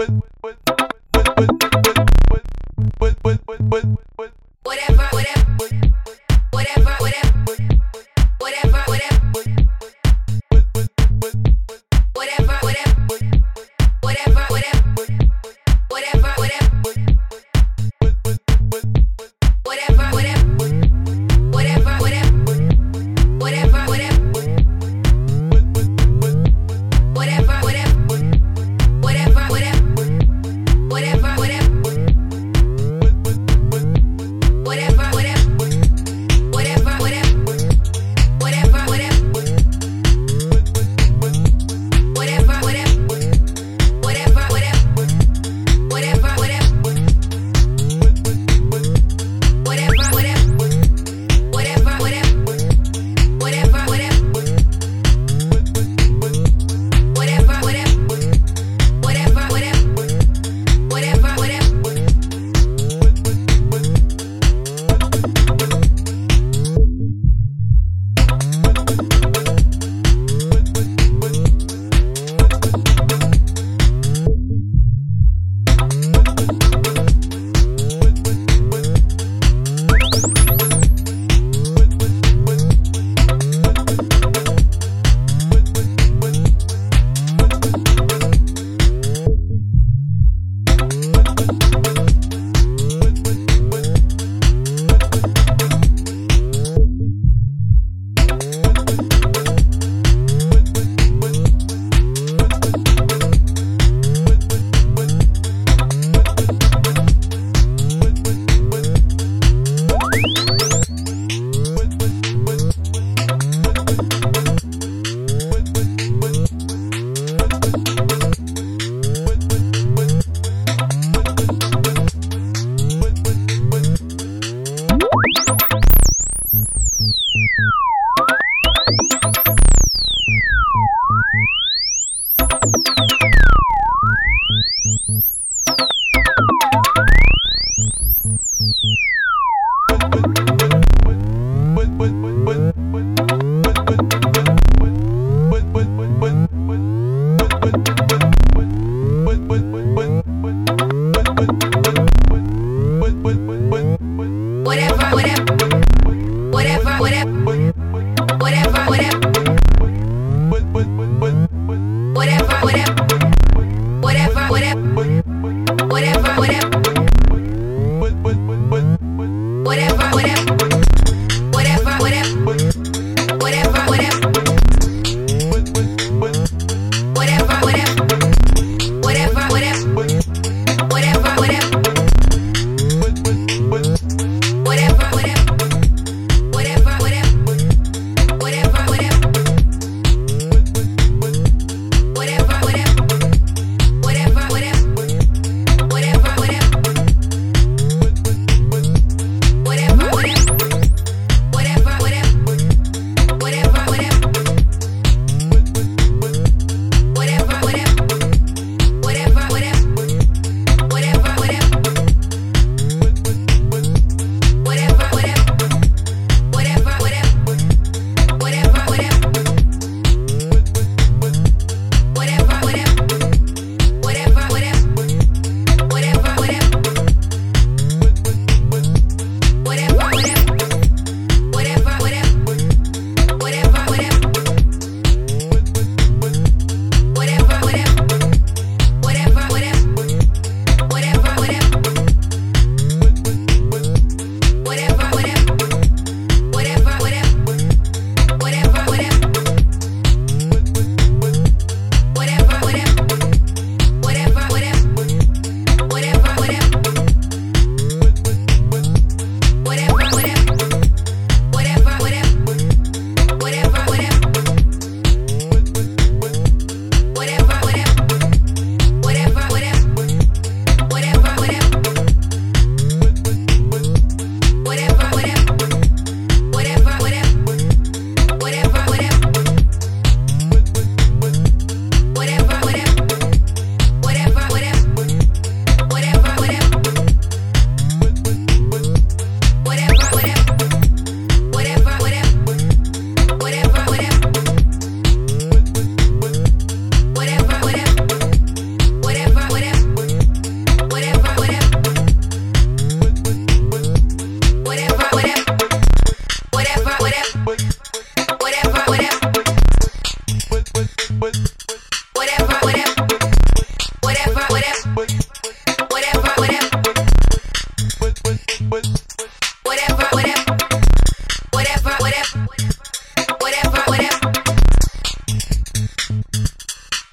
with whatever, whatever.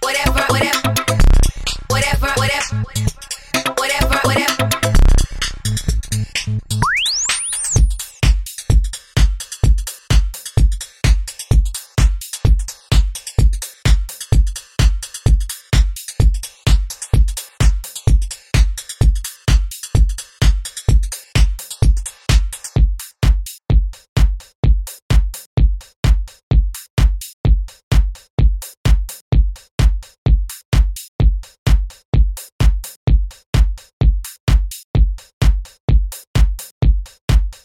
whatever.